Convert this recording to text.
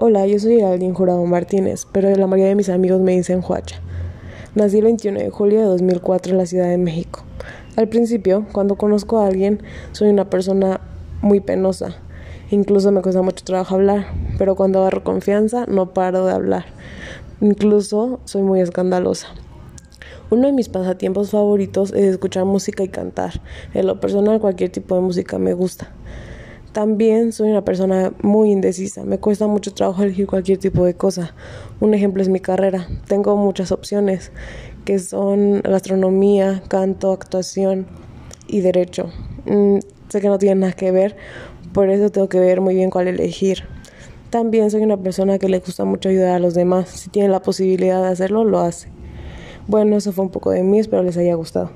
Hola, yo soy Geraldine Jurado Martínez, pero la mayoría de mis amigos me dicen Juacha. Nací el 21 de julio de 2004 en la Ciudad de México. Al principio, cuando conozco a alguien, soy una persona muy penosa. Incluso me cuesta mucho trabajo hablar, pero cuando agarro confianza no paro de hablar. Incluso soy muy escandalosa. Uno de mis pasatiempos favoritos es escuchar música y cantar. En lo personal cualquier tipo de música me gusta. También soy una persona muy indecisa, me cuesta mucho trabajo elegir cualquier tipo de cosa. Un ejemplo es mi carrera. Tengo muchas opciones, que son gastronomía, canto, actuación y derecho. Mm, sé que no tienen nada que ver, por eso tengo que ver muy bien cuál elegir. También soy una persona que le gusta mucho ayudar a los demás. Si tiene la posibilidad de hacerlo, lo hace. Bueno, eso fue un poco de mí, espero les haya gustado.